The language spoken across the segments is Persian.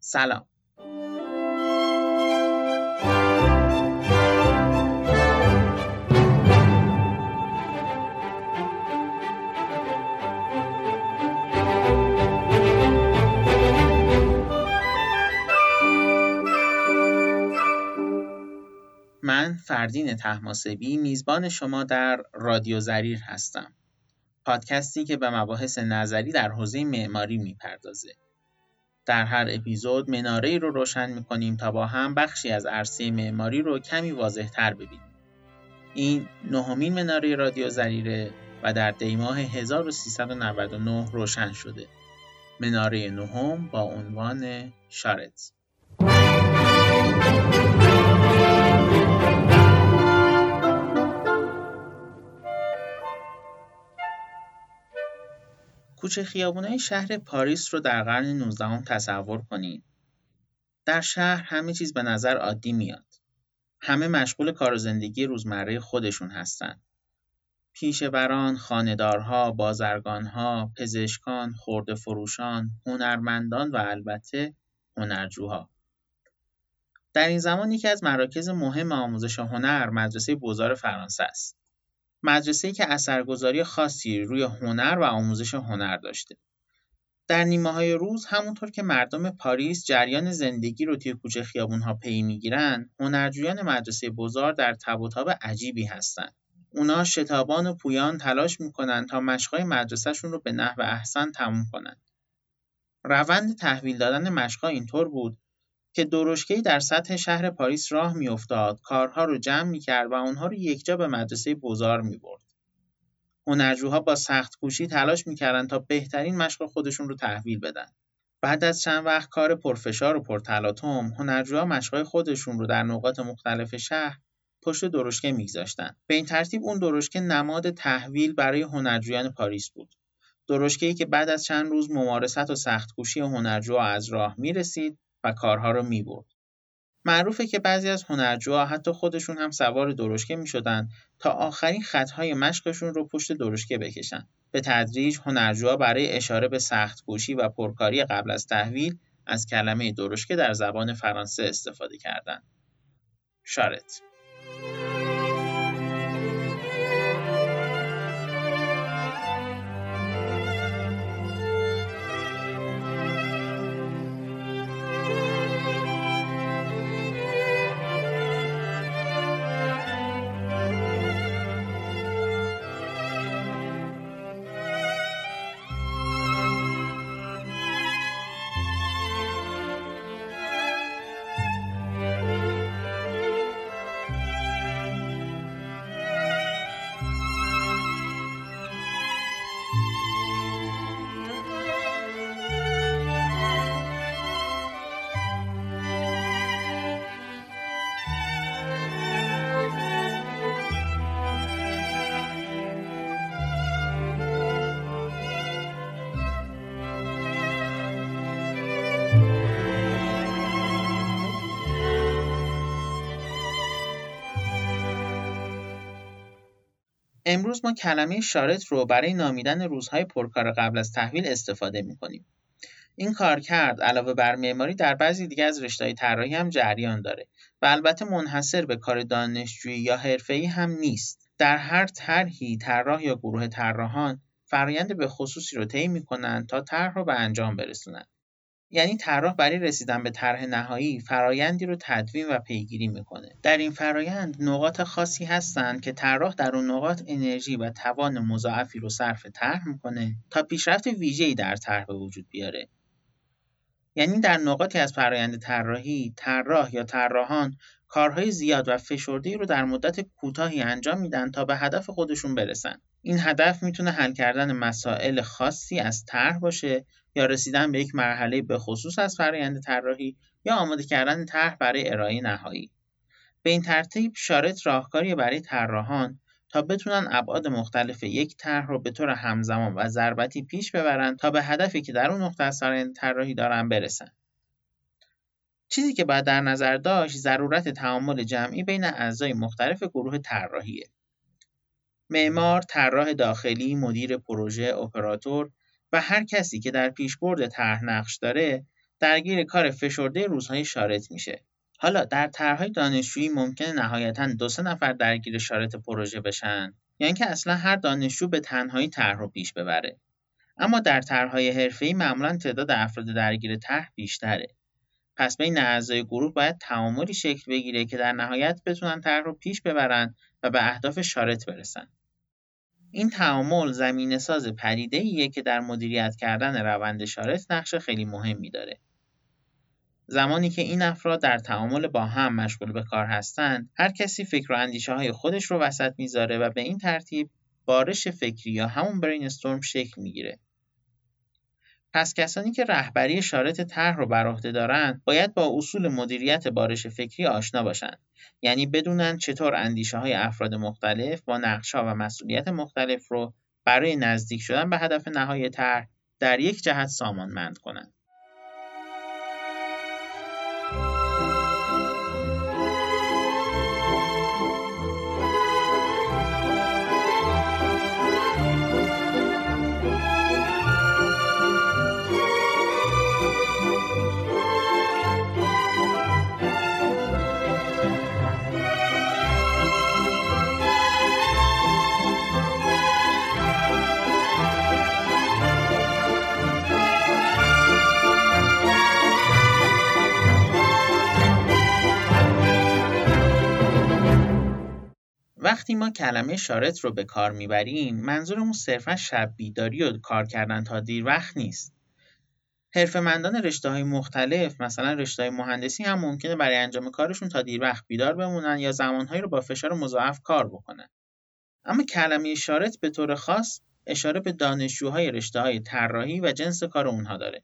سلام من فردین تحماسبی میزبان شما در رادیو زریر هستم. پادکستی که به مباحث نظری در حوزه معماری می‌پردازه. در هر اپیزود مناره رو روشن می‌کنیم تا با هم بخشی از عرصه معماری رو کمی واضح تر ببینیم. این نهمین مناره رادیو زریره و در دیماه 1399 روشن شده. مناره نهم با عنوان شارت. کوچه خیابونای شهر پاریس رو در قرن 19 تصور کنید. در شهر همه چیز به نظر عادی میاد. همه مشغول کار و زندگی روزمره خودشون هستن. پیشوران، خاندارها، بازرگانها، پزشکان، خورده فروشان، هنرمندان و البته هنرجوها. در این زمان یکی از مراکز مهم آموزش هنر مدرسه بزار فرانسه است. مدرسه‌ای که اثرگذاری خاصی روی هنر و آموزش هنر داشته. در های روز همونطور که مردم پاریس جریان زندگی رو توی کوچه خیابون‌ها پی می‌گیرن، هنرجویان مدرسه بوزار در تب و تاب عجیبی هستن. اونا شتابان و پویان تلاش می‌کنن تا مشقای مدرسهشون رو به نحو احسن تموم کنن. روند تحویل دادن مشقا اینطور بود که درشکهای در سطح شهر پاریس راه میافتاد، کارها رو جمع می‌کرد و آنها رو یکجا به مدرسه بوزار می‌برد. هنرجوها با سخت کوشی تلاش می‌کردند تا بهترین مشق خودشون رو تحویل بدن. بعد از چند وقت کار پرفشار و پرتلاطم، هنرجوها مشقای خودشون رو در نقاط مختلف شهر پشت درشکه میگذاشتن. به این ترتیب اون درشکه نماد تحویل برای هنرجویان پاریس بود. ای که بعد از چند روز ممارست و سختکوشی هنرجوها از راه می‌رسید و کارها رو می‌برد. معروفه که بعضی از هنرجوها حتی خودشون هم سوار درشکه می شدن تا آخرین خطهای مشقشون رو پشت درشکه بکشن. به تدریج هنرجوها برای اشاره به سخت و پرکاری قبل از تحویل از کلمه درشکه در زبان فرانسه استفاده کردند. شارت امروز ما کلمه شارت رو برای نامیدن روزهای پرکار قبل از تحویل استفاده می‌کنیم. این کارکرد علاوه بر معماری در بعضی دیگه از رشته‌های طراحی هم جریان داره و البته منحصر به کار دانشجویی یا حرفه‌ای هم نیست. در هر طرحی طراح یا گروه طراحان فرایند به خصوصی رو طی می‌کنن تا طرح رو به انجام برسونن. یعنی طراح برای رسیدن به طرح نهایی فرایندی رو تدوین و پیگیری می‌کنه. در این فرایند نقاط خاصی هستند که طراح در اون نقاط انرژی و توان مضاعفی رو صرف طرح می‌کنه تا پیشرفت ویژه‌ای در طرح به وجود بیاره. یعنی در نقاطی از فرایند طراحی طراح یا طراحان کارهای زیاد و فشرده‌ای رو در مدت کوتاهی انجام میدن تا به هدف خودشون برسن. این هدف می‌تونه حل کردن مسائل خاصی از طرح باشه یا رسیدن به یک مرحله به خصوص از فرایند طراحی یا آماده کردن طرح برای ارائه نهایی. به این ترتیب شارت راهکاری برای طراحان تا بتونن ابعاد مختلف یک طرح رو به طور همزمان و ضربتی پیش ببرن تا به هدفی که در اون نقطه از فرآیند طراحی دارن برسن. چیزی که باید در نظر داشت ضرورت تعامل جمعی بین اعضای مختلف گروه طراحیه. معمار، طراح داخلی، مدیر پروژه، اپراتور و هر کسی که در پیشبرد طرح نقش داره درگیر کار فشرده روزهای شارط میشه. حالا در طرحهای دانشجویی ممکنه نهایتا دو سه نفر درگیر شارط پروژه بشن یا اینکه اصلا هر دانشجو به تنهایی طرح رو پیش ببره. اما در طرحهای حرفه‌ای معمولا تعداد افراد درگیر طرح بیشتره. پس بین اعضای گروه باید تعاملی شکل بگیره که در نهایت بتونن طرح رو پیش ببرن و به اهداف شارط برسن. این تعامل زمینه ساز پدیده ایه که در مدیریت کردن روند شارط نقش خیلی مهمی داره. زمانی که این افراد در تعامل با هم مشغول به کار هستند، هر کسی فکر و اندیشه های خودش رو وسط می‌ذاره و به این ترتیب بارش فکری یا همون برین استورم شکل می‌گیره. پس کسانی که رهبری شارط طرح رو بر عهده دارند باید با اصول مدیریت بارش فکری آشنا باشند. یعنی بدونن چطور اندیشه های افراد مختلف با نقشا و مسئولیت مختلف رو برای نزدیک شدن به هدف نهایی طرح در یک جهت سامانمند کنند. وقتی ما کلمه شارط رو به کار می‌بریم منظورمون صرفا شب بیداری و کار کردن تا دیر وقت نیست. حرفمندان رشته های مختلف مثلا رشته های مهندسی هم ممکنه برای انجام کارشون تا دیر وقت بیدار بمونن یا زمانهایی رو با فشار مضاعف کار بکنن. اما کلمه شارط به طور خاص اشاره به دانشجوهای رشته های طراحی و جنس کار اونها داره.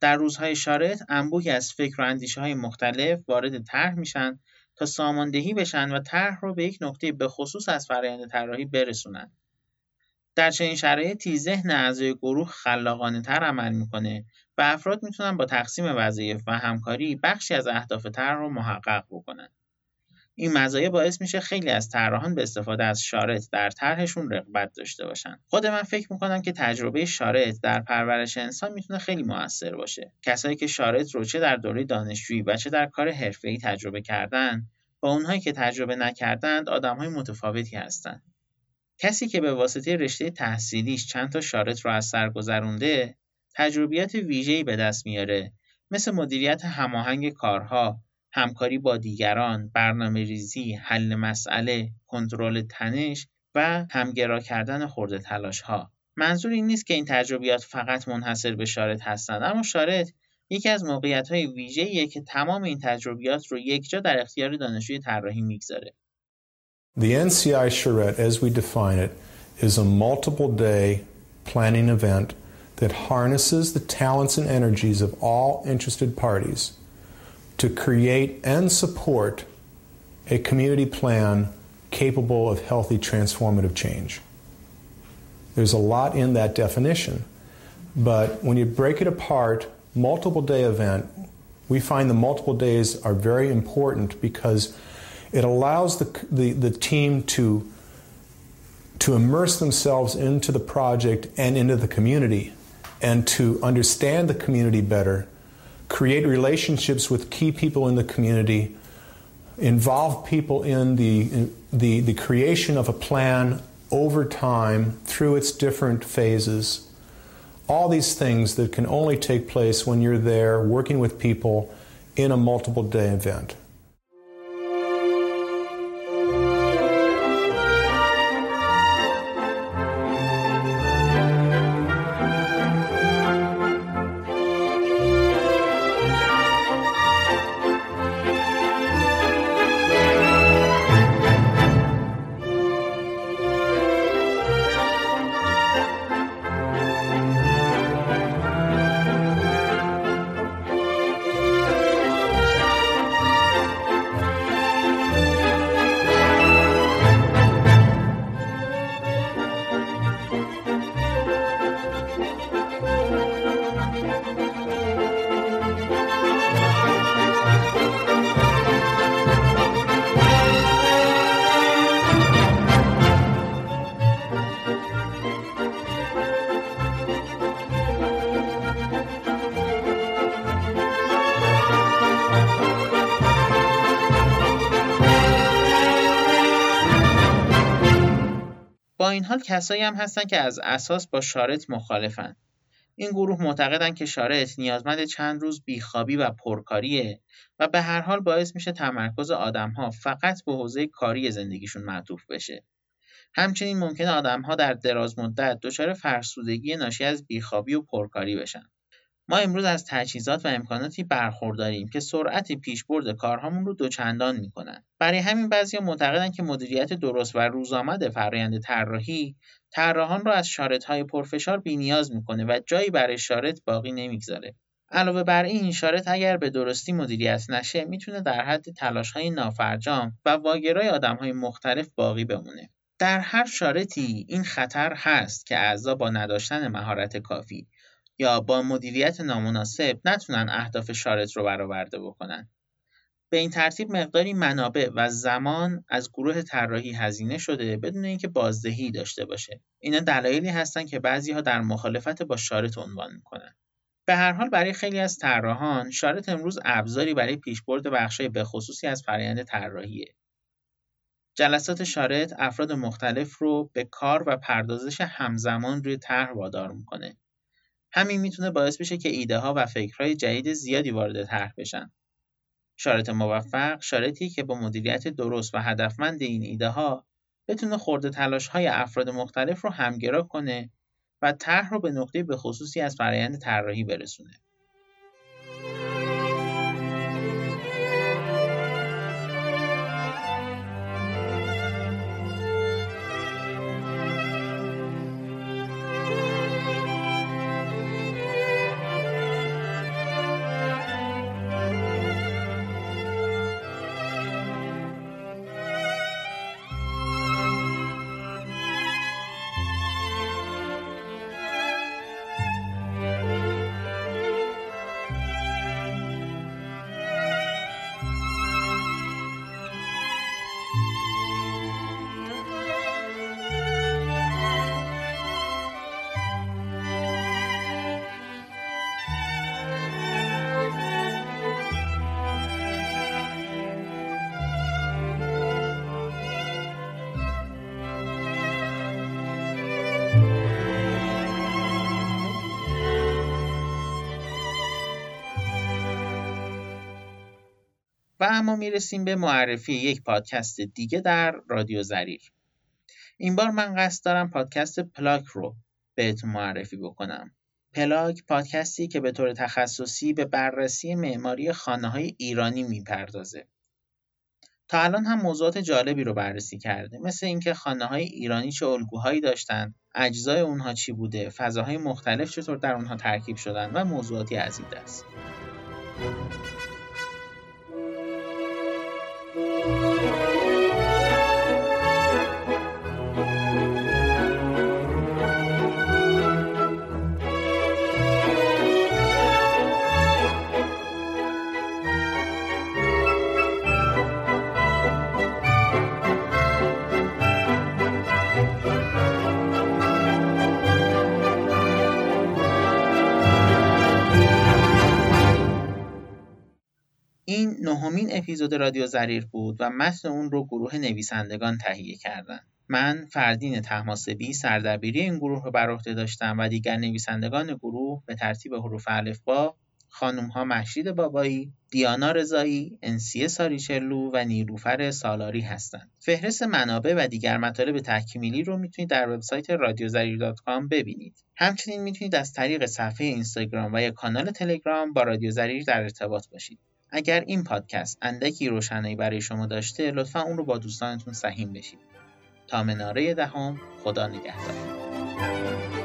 در روزهای شارط انبوهی از فکر و اندیشه های مختلف وارد طرح میشن ساماندهی بشن و طرح رو به یک نقطه به خصوص از فرآیند طراحی برسونن. در چنین شرایطی ذهن اعضای گروه خلاقانه تر عمل می‌کنه و افراد می‌تونن با تقسیم وظایف و همکاری بخشی از اهداف طرح رو محقق بکنن. این مزایا باعث میشه خیلی از طراحان به استفاده از شارط در طرحشون رغبت داشته باشن. خود من فکر می‌کنم که تجربه شارط در پرورش انسان می‌تونه خیلی موثر باشه. کسایی که شارط رو چه در دوره دانشجویی و چه در کار حرفه‌ای تجربه کردن، با اونهایی که تجربه نکردند آدمهای متفاوتی هستند. کسی که به واسطه رشته تحصیلیش چند تا شارط رو از سر گذرونده، تجربیات ویژه‌ای به دست میاره مثل مدیریت هماهنگ کارها، همکاری با دیگران، برنامه ریزی، حل مسئله، کنترل تنش و همگرا کردن خورده تلاش ها. منظور این نیست که این تجربیات فقط منحصر به شارط هستند اما شارط یکی از موقعیت‌های ویژه‌ایه که تمام این تجربیات رو یکجا در اختیار دانشجوی طراحی می‌گذاره. The NCI charrette as we define it is a multiple day planning event that harnesses the talents and energies of all interested parties to create and support a community plan capable of healthy transformative change. There's a lot in that definition, but when you break it apart, multiple day event, we find the multiple days are very important because it allows the, the, the team to, to immerse themselves into the project and into the community and to understand the community better create relationships with key people in the community, involve people in the, in the, the creation of a plan over time through its different phases. All these things that can only take place when you're there working with people in a multiple day event. حال کسایی هم هستن که از اساس با شارط مخالفن. این گروه معتقدن که شارط نیازمند چند روز بیخوابی و پرکاریه و به هر حال باعث میشه تمرکز آدمها فقط به حوزه کاری زندگیشون معطوف بشه. همچنین ممکنه آدمها در دراز مدت دچار فرسودگی ناشی از بیخوابی و پرکاری بشن. ما امروز از تجهیزات و امکاناتی برخورداریم که سرعت پیشبرد کارهامون رو دوچندان می‌کنن. برای همین بعضیا معتقدن که مدیریت درست و روزآمد فرآیند طراحی طراحان را از شارطهای پرفشار بینیاز می‌کنه و جایی برای شارط باقی نمی‌گذاره. علاوه بر این شارط اگر به درستی مدیریت نشه می‌تونه در حد تلاشهای نافرجام و واگرای آدمهای مختلف باقی بمونه. در هر شارطی این خطر هست که اعضا با نداشتن مهارت کافی یا با مدیریت نامناسب نتونن اهداف شارط رو برآورده بکنن. به این ترتیب مقداری منابع و زمان از گروه طراحی هزینه شده بدون اینکه بازدهی داشته باشه. اینا دلایلی هستن که بعضی ها در مخالفت با شارط عنوان می‌کنن. به هر حال برای خیلی از طراحان شارط امروز ابزاری برای پیشبرد بخشای بخصوصی از فرآیند طراحیه. جلسات شارط افراد مختلف رو به کار و پردازش همزمان روی طرح وادار می‌کنه. همین می‌تونه باعث بشه که ایده ها و فکرهای جدید زیادی وارد طرح بشن. شارط موفق شارطی که با مدیریت درست و هدفمند این ایده ها بتونه خورده تلاش های افراد مختلف رو همگرا کنه و طرح رو به نقطه به خصوصی از فرایند طراحی برسونه. و اما می‌رسیم به معرفی یک پادکست دیگه در رادیو زریر. این بار من قصد دارم پادکست پلاک رو بهتون معرفی بکنم. پلاک پادکستی که به طور تخصصی به بررسی معماری خانه های ایرانی می‌پردازه. تا الان هم موضوعات جالبی رو بررسی کرده مثل اینکه خانه های ایرانی چه الگوهایی داشتن، اجزای اونها چی بوده، فضاهای مختلف چطور در اونها ترکیب شدن و موضوعاتی از این دست. اپیزود رادیو زریر بود و متن اون رو گروه نویسندگان تهیه کردن. من فردین تحماسبی سردبیری این گروه رو بر عهده داشتم و دیگر نویسندگان گروه به ترتیب حروف الفبا خانم ها محشید بابایی، دیانا رضایی، انسیه ساریچلو و نیلوفر سالاری هستند. فهرست منابع و دیگر مطالب تکمیلی رو می‌تونید در وبسایت رادیوزریر.com ببینید. همچنین می‌تونید از طریق صفحه اینستاگرام و یا کانال تلگرام با رادیو زریر در ارتباط باشید. اگر این پادکست اندکی روشنایی برای شما داشته لطفا اون رو با دوستانتون سهیم بشید تا مناره دهم خدا نگهدار.